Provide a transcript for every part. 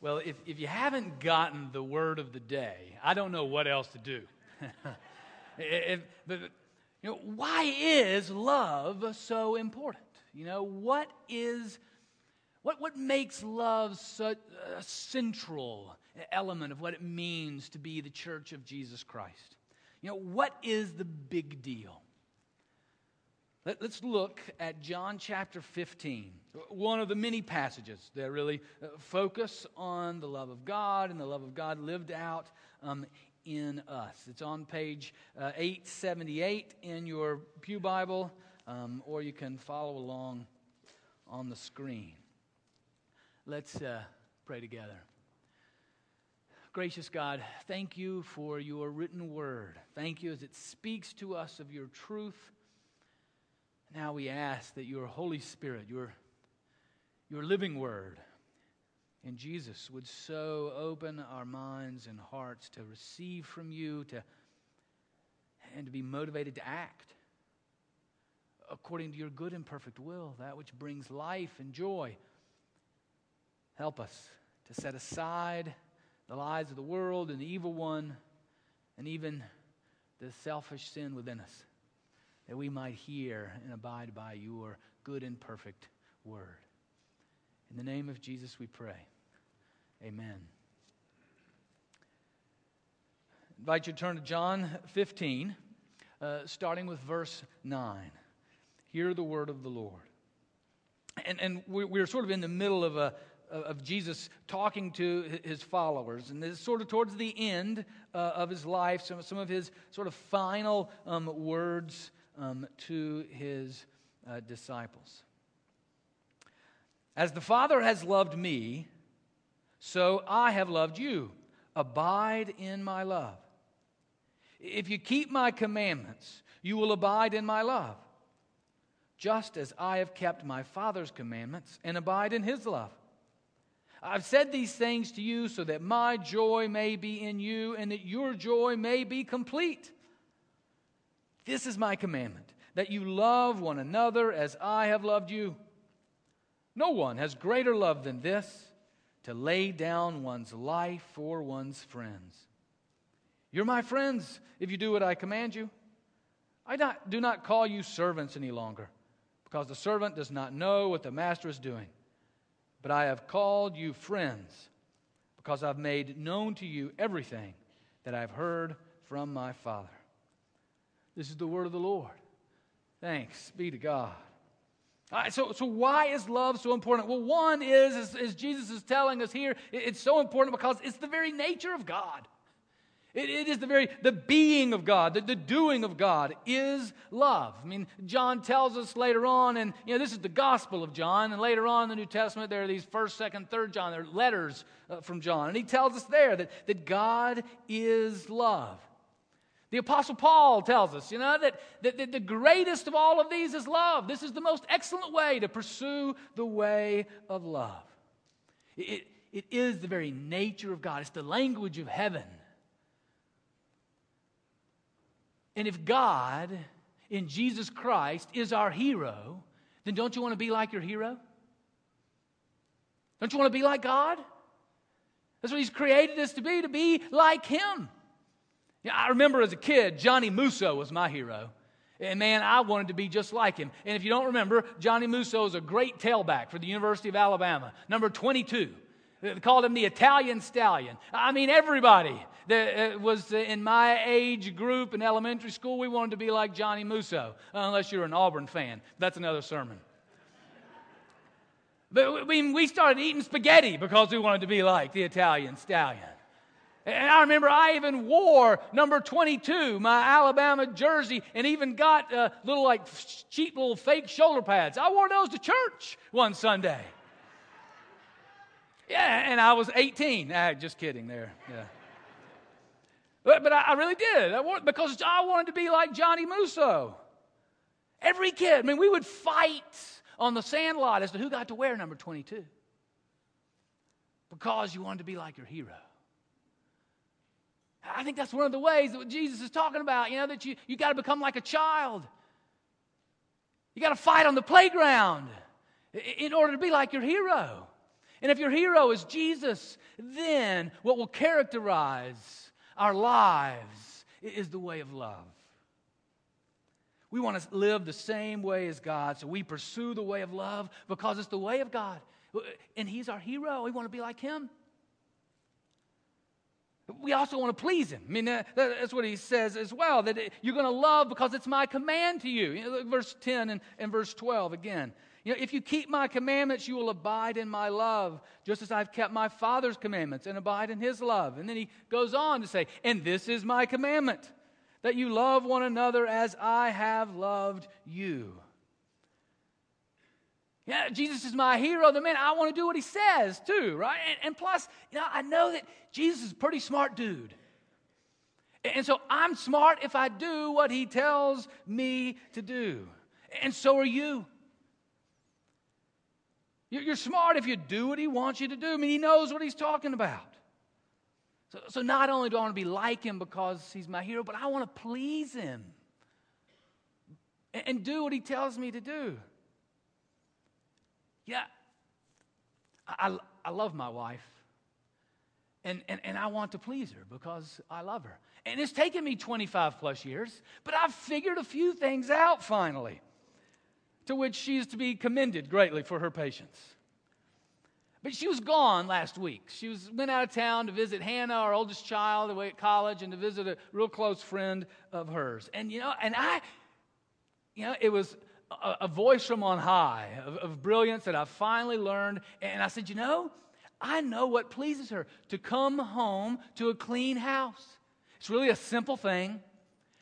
Well, if, if you haven't gotten the word of the day, I don't know what else to do. if, but, you know, why is love so important? You know, what is what, what makes love such a central element of what it means to be the church of Jesus Christ? You know, what is the big deal? Let, us look at John chapter 15, one of the many passages that really uh, focus on the love of God and the love of God lived out um, in us. It's on page uh, 878 in your Pew Bible, um, or you can follow along on the screen. Let's uh, pray together. Gracious God, thank you for your written word. Thank you as it speaks to us of your truth now we ask that your Holy Spirit, your, your living word, and Jesus would so open our minds and hearts to receive from you to, and to be motivated to act according to your good and perfect will, that which brings life and joy. Help us to set aside the lies of the world and the evil one and even the selfish sin within us that we might hear and abide by your good and perfect word. In the name of Jesus we pray. Amen. I invite you to turn to John 15, uh, starting with verse 9. Hear the word of the Lord. And, and we're sort of in the middle of a, of Jesus talking to his followers. And is sort of towards the end uh, of his life, some, some of his sort of final um, words um, to his uh, disciples. As the Father has loved me, so I have loved you. Abide in my love. If you keep my commandments, you will abide in my love, just as I have kept my Father's commandments and abide in his love. I've said these things to you so that my joy may be in you and that your joy may be complete. This is my commandment that you love one another as I have loved you. No one has greater love than this to lay down one's life for one's friends. You're my friends if you do what I command you. I not, do not call you servants any longer, because the servant does not know what the master is doing. But I have called you friends, because I've made known to you everything that I've heard from my Father. This is the word of the Lord. Thanks be to God. All right, so, so why is love so important? Well, one is, as, as Jesus is telling us here, it, it's so important because it's the very nature of God. It, it is the very the being of God, the, the doing of God is love. I mean, John tells us later on, and you know, this is the Gospel of John, and later on in the New Testament, there are these first, second, third John, there are letters uh, from John, and he tells us there that, that God is love. The Apostle Paul tells us, you know, that, that, that, the greatest of all of these is love. This is the most excellent way to pursue the way of love. It, it is the very nature of God, it's the language of heaven. And if God, in Jesus Christ, is our hero, then don't you want to be like your hero? Don't you want to be like God? That's what He's created us to be, to be like Him. Yeah, I remember as a kid, Johnny Musso was my hero. And man, I wanted to be just like him. And if you don't remember, Johnny Musso is a great tailback for the University of Alabama, number 22. They called him the Italian Stallion. I mean, everybody that uh, was in my age group in elementary school, we wanted to be like Johnny Musso, unless you're an Auburn fan. That's another sermon. But we started eating spaghetti because we wanted to be like the Italian Stallion. And I remember I even wore number 22, my Alabama jersey, and even got uh, little, like, cheap little fake shoulder pads. I wore those to church one Sunday. Yeah, and I was 18. Ah, just kidding there. Yeah. But, but I, I really did. I wanted, because I wanted to be like Johnny Musso. Every kid. I mean, we would fight on the sand lot as to who got to wear number 22. Because you wanted to be like your hero. I think that's one of the ways that Jesus is talking about, you know, that you, you got to become like a child. You got to fight on the playground in order to be like your hero. And if your hero is Jesus, then what will characterize our lives is the way of love. We want to live the same way as God, so we pursue the way of love because it's the way of God. And He's our hero. We want to be like Him. We also want to please Him. I mean, uh, that's what He says as well, that you're going to love because it's my command to you. you know, verse 10 and, and verse 12 again. You know, if you keep my commandments, you will abide in my love, just as I've kept my Father's commandments and abide in his love. And then he goes on to say, And this is my commandment, that you love one another as I have loved you. Yeah, Jesus is my hero. The man, I want to do what he says too, right? And, and plus, you know, I know that Jesus is a pretty smart dude. And so I'm smart if I do what he tells me to do. And so are you. You're smart if you do what he wants you to do. I mean, he knows what he's talking about. So, so not only do I want to be like him because he's my hero, but I want to please him and, and do what he tells me to do. Yeah, I, I love my wife. And, and, and I want to please her because I love her. And it's taken me 25 plus years, but I've figured a few things out finally to which she is to be commended greatly for her patience. But she was gone last week. She was, went out of town to visit Hannah, our oldest child, away at college, and to visit a real close friend of hers. And, you know, and I, you know, it was a, a voice from on high of, of brilliance that I finally learned. And I said, you know, I know what pleases her to come home to a clean house. It's really a simple thing.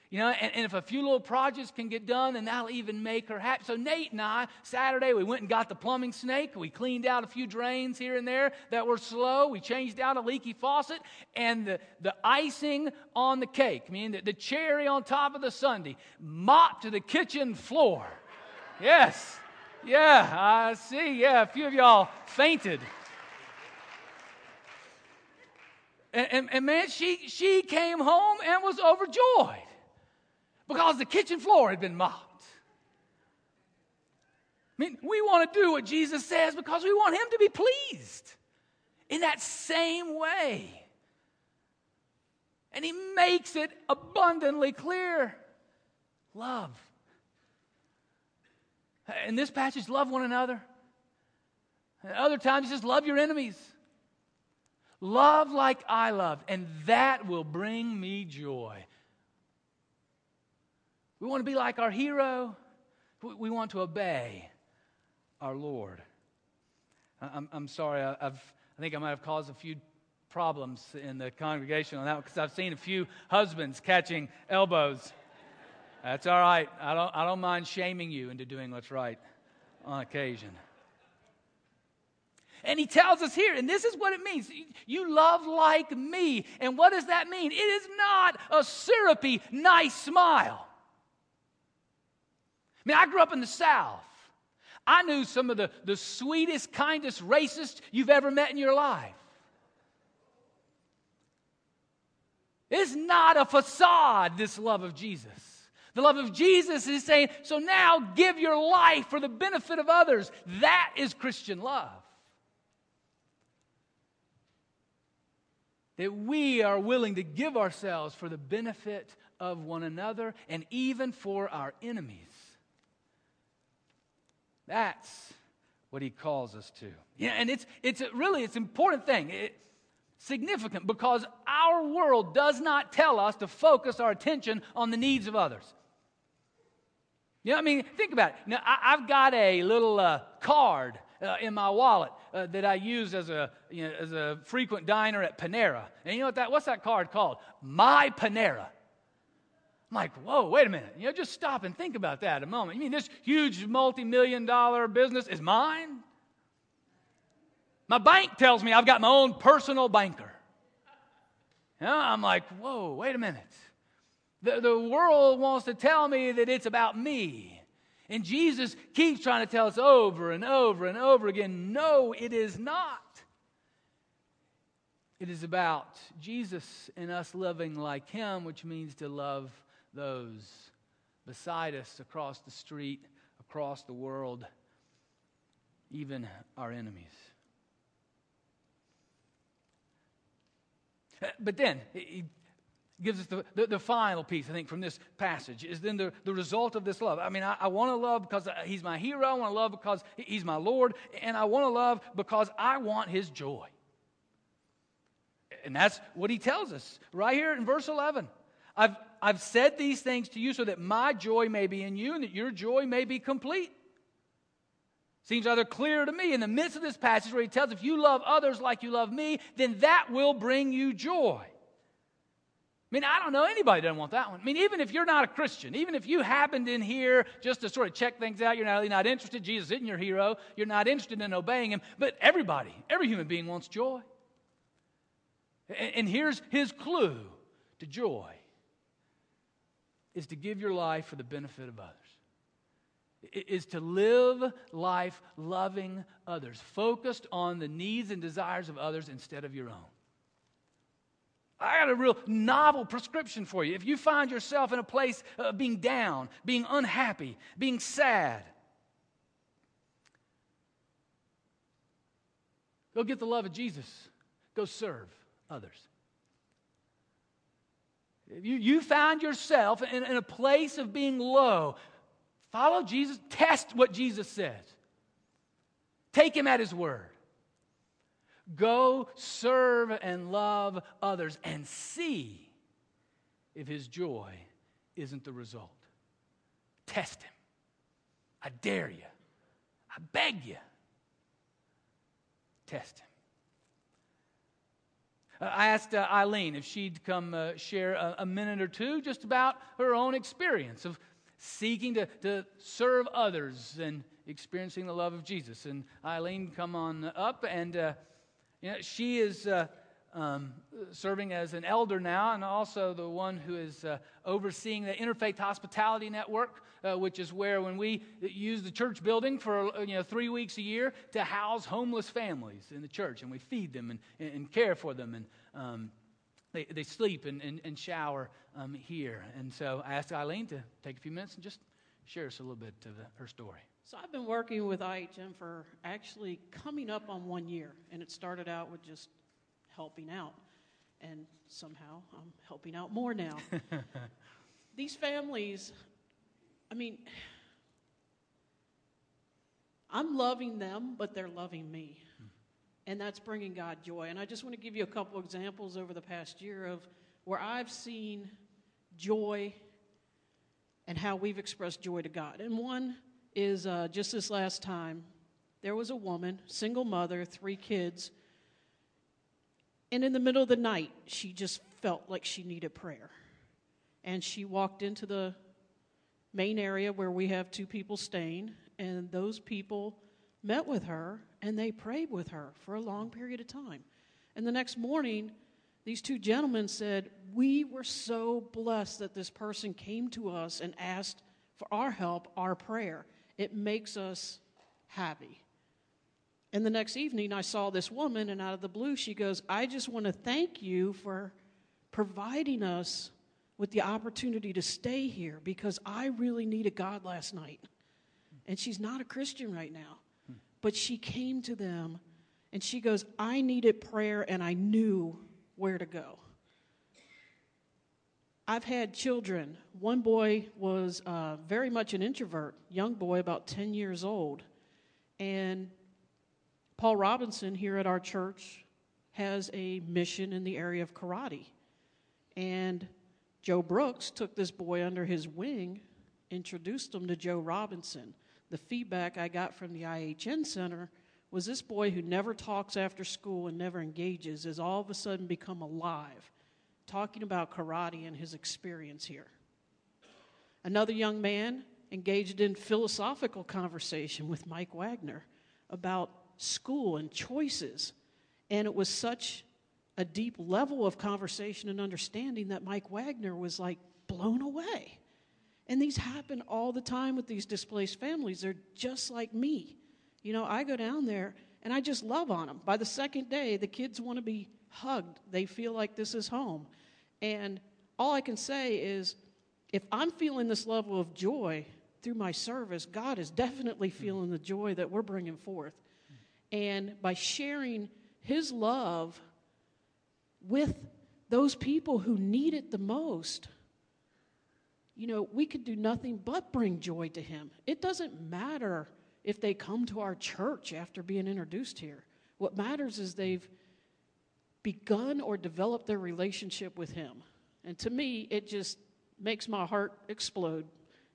You know, and, and, if a few little projects can get done, then that'll even make her happy. So Nate and I, Saturday, we went and got the plumbing snake. We cleaned out a few drains here and there that were slow. We changed out a leaky faucet. And the, the icing on the cake, I mean, the, the cherry on top of the sundae, mopped the kitchen floor. Yes. Yeah, I see. Yeah, a few of y'all fainted. And, and, and man, she, she came home and was overjoyed because the kitchen floor had been mopped. I mean, we want to do what Jesus says because we want Him to be pleased in that same way. And He makes it abundantly clear love. In this passage, love one another. Other times, He says, love your enemies. Love like I loved, and that will bring me joy. We want to be like our hero. We want to obey our Lord. I'm, I'm sorry, I've, I think I might have caused a few problems in the congregation on that because I've seen a few husbands catching elbows. That's all right. I don't, I don't mind shaming you into doing what's right on occasion. And he tells us here, and this is what it means you love like me. And what does that mean? It is not a syrupy, nice smile. I mean, I grew up in the South. I knew some of the, the sweetest, kindest racists you've ever met in your life. It's not a facade, this love of Jesus. The love of Jesus is saying, so now give your life for the benefit of others. That is Christian love. That we are willing to give ourselves for the benefit of one another and even for our enemies. That's what he calls us to. Yeah, and it's it's a, really it's an important thing. It, significant because our world does not tell us to focus our attention on the needs of others. You know, I mean, think about it. Now, I, have got a little uh, card uh, in my wallet uh, that I use as a you know, as a frequent diner at Panera. And you know what that? What's that card called? My Panera. I'm like, whoa, wait a minute. You know, just stop and think about that a moment. You mean this huge multi million dollar business is mine? My bank tells me I've got my own personal banker. You know, I'm like, whoa, wait a minute. The, the world wants to tell me that it's about me. And Jesus keeps trying to tell us over and over and over again no, it is not. It is about Jesus and us loving like him, which means to love those beside us across the street, across the world, even our enemies. But then he gives us the, the, the, final piece, I think, from this passage is then the, the result of this love. I mean, I, I want to love because he's my hero. I want to love because he's my Lord. And I want to love because I want his joy. And that's what he tells us right here in verse 11. I've, I've said these things to you so that my joy may be in you and that your joy may be complete. Seems rather clear to me in the midst of this passage where he tells, if you love others like you love me, then that will bring you joy. I mean, I don't know anybody doesn't want that one. I mean, even if you're not a Christian, even if you happened in here just to sort of check things out, you're not, you're not interested. Jesus isn't your hero. You're not interested in obeying him. But everybody, every human being wants joy. And, and here's his clue to joy is to give your life for the benefit of others is to live life loving others, focused on the needs and desires of others instead of your own. I got a real novel prescription for you. If you find yourself in a place of being down, being unhappy, being sad, go get the love of Jesus. Go serve others. If you, you find yourself in, in a place of being low, follow Jesus, test what Jesus says. Take him at his word. Go serve and love others and see if his joy isn't the result. Test him. I dare you. I beg you. Test him. Uh, I asked uh, Eileen if she'd come uh, share a, a, minute or two just about her own experience of seeking to, to serve others and experiencing the love of Jesus. And Eileen, come on up and uh, you know, she is uh, um, serving as an elder now and also the one who is uh, overseeing the Interfaith Hospitality Network, uh, which is where when we use the church building for you know, three weeks a year to house homeless families in the church, and we feed them and, and care for them. And um, they, they sleep and, and, and shower um, here. And so I asked Eileen to take a few minutes and just share us a little bit of the, her story. So I've been working with IHN for actually coming up on one year, and it started out with just helping out, and somehow I'm helping out more now. These families, I mean, I'm loving them, but they're loving me. Hmm. And that's bringing God joy. And I just want to give you a couple examples over the past year of where I've seen joy and how we've expressed joy to God. And one is uh, just this last time, there was a woman, single mother, three kids, and in the middle of the night, she just felt like she needed prayer. And she walked into the main area where we have two people staying, and those people met with her and they prayed with her for a long period of time. And the next morning, these two gentlemen said, We were so blessed that this person came to us and asked for our help, our prayer. It makes us happy. And the next evening, I saw this woman, and out of the blue, she goes, I just want to thank you for providing us with the opportunity to stay here because I really needed God last night. And she's not a Christian right now. But she came to them and she goes, I needed prayer and I knew where to go. I've had children. One boy was uh, very much an introvert, young boy, about 10 years old. And Paul Robinson here at our church has a mission in the area of karate. And Joe Brooks took this boy under his wing, introduced him to Joe Robinson. The feedback I got from the IHN Center was this boy who never talks after school and never engages has all of a sudden become alive talking about karate and his experience here. Another young man engaged in philosophical conversation with Mike Wagner about school and choices. And it was such a deep level of conversation and understanding that Mike Wagner was like blown away. And these happen all the time with these displaced families. They're just like me. You know, I go down there and I just love on them. By the second day, the kids want to be hugged. They feel like this is home. And all I can say is if I'm feeling this level of joy through my service, God is definitely hmm. feeling the joy that we're bringing forth. And by sharing His love with those people who need it the most, you know, we could do nothing but bring joy to Him. It doesn't matter if they come to our church after being introduced here. What matters is they've begun or developed their relationship with Him. And to me, it just makes my heart explode.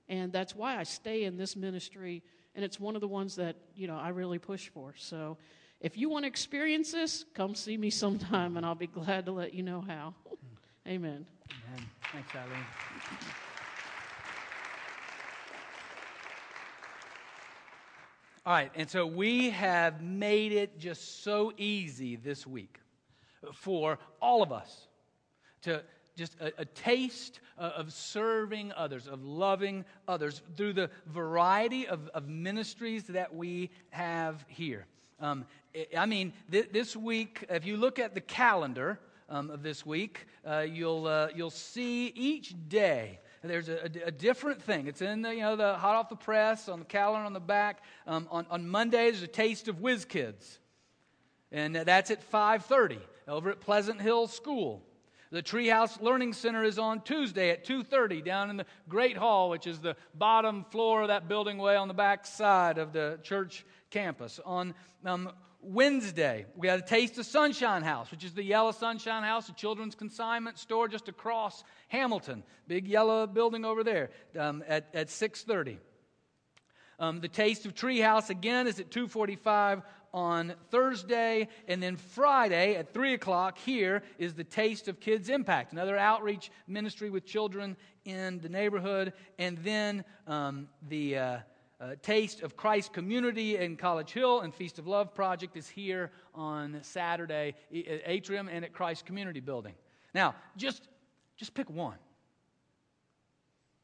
And that's why I stay in this ministry. And it's one of the ones that, you know, I really push for. So if you want to experience this, come see me sometime and I'll be glad to let you know how. Hmm. Amen. Amen. Thanks, Eileen. All right, and so we have made it just so easy this week for all of us to just a, a taste of serving others, of loving others through the variety of, of ministries that we have here. Um, I mean, th- this week, if you look at the calendar um, of this week, uh, you'll, uh, you'll see each day there's a, a, different thing. It's in the, you know, the hot off the press, on the calendar on the back. Um, on, on Monday, there's a taste of Whiz Kids. And that's at 5.30 over at Pleasant Hill School. The Treehouse Learning Center is on Tuesday at 2:30 down in the Great Hall, which is the bottom floor of that building way on the back side of the church campus. On um, Wednesday, we got a taste of Sunshine House, which is the yellow Sunshine House, a children's consignment store just across Hamilton. Big yellow building over there um, at, at 6.30. Um, the Taste of Treehouse, again, is at 245 on Thursday. And then Friday at 3 o'clock here is the Taste of Kids Impact, another outreach ministry with children in the neighborhood. And then um, the... Uh, uh, Taste of Christ Community in College Hill and Feast of Love Project is here on Saturday at Atrium and at Christ Community Building. Now, just, just pick one.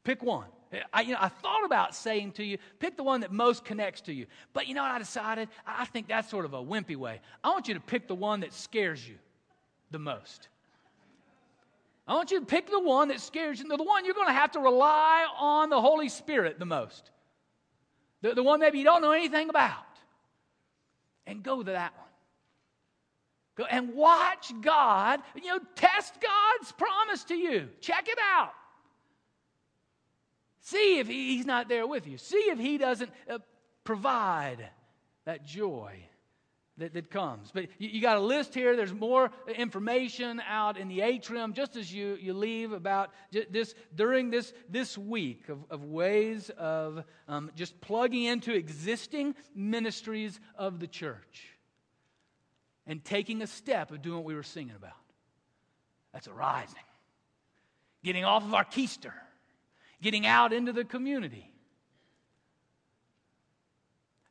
Pick one. I, you know, I thought about saying to you, pick the one that most connects to you. But you know what I decided? I think that's sort of a wimpy way. I want you to pick the one that scares you the most. I want you to pick the one that scares you, the one you're going to have to rely on the Holy Spirit the most the, the one maybe you don't know anything about, and go to that one. Go and watch God, you know, test God's promise to you. Check it out. See if he, He's not there with you. See if He doesn't uh, provide that joy that, that comes. But you, you, got a list here. There's more information out in the atrium just as you, you leave about this during this, this week of, of ways of um, just plugging into existing ministries of the church and taking a step of doing what we were singing about. That's arising. Getting off of our keister, getting out into the community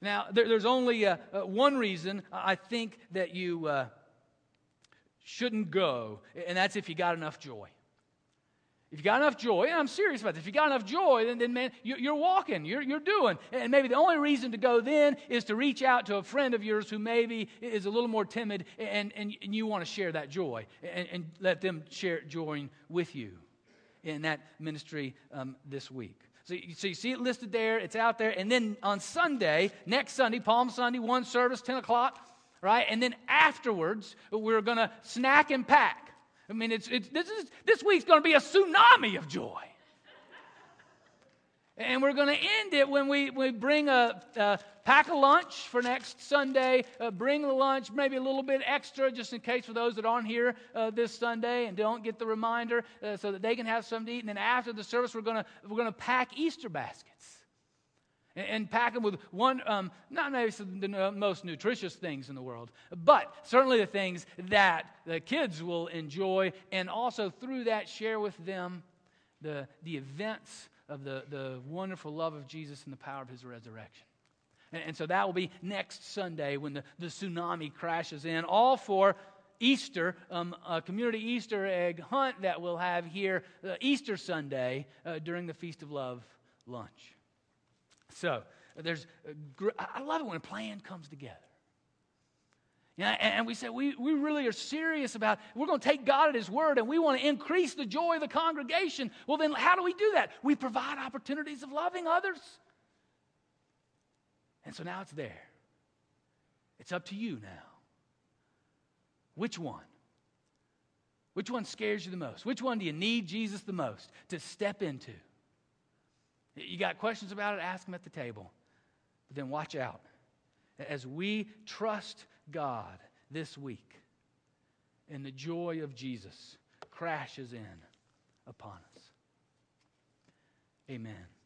now, there, there's only uh, uh, one reason I think that you uh, shouldn't go, and that's if you got enough joy. If you got enough joy, and I'm serious about this, if you got enough joy, then, then man, you're, you're walking, you're, you're doing. And maybe the only reason to go then is to reach out to a friend of yours who maybe is a little more timid and, and, and you want to share that joy and, and let them share joy with you in that ministry um, this week. So you, so you see it listed there, it's out there. And then on Sunday, next Sunday, Palm Sunday, one service, 10 o'clock, right? And then afterwards, we're going to snack and pack. I mean, it's, it's, this, is, this week's going to be a tsunami of joy. And we're going to end it when we, we bring a, a pack a lunch for next Sunday. Uh, bring the lunch, maybe a little bit extra, just in case for those that aren't here uh, this Sunday and don't get the reminder, uh, so that they can have something to eat. And then after the service, we're going we're gonna pack Easter baskets. And, and pack them with one, um, not maybe the most nutritious things in the world, but certainly the things that the kids will enjoy, and also through that share with them the, the events of the, the wonderful love of Jesus and the power of his resurrection. And, and so that will be next Sunday when the, the tsunami crashes in, all for Easter, um, a community Easter egg hunt that we'll have here uh, Easter Sunday uh, during the Feast of Love lunch. So there's, gr- I love it when a plan comes together. And we said, we, we really are serious about, we're going to take God at His word and we want to increase the joy of the congregation. Well, then how do we do that? We provide opportunities of loving others. And so now it's there. It's up to you now. Which one? Which one scares you the most? Which one do you need Jesus the most to step into? You got questions about it? Ask them at the table. But then watch out. As we trust God this week, and the joy of Jesus crashes in upon us. Amen.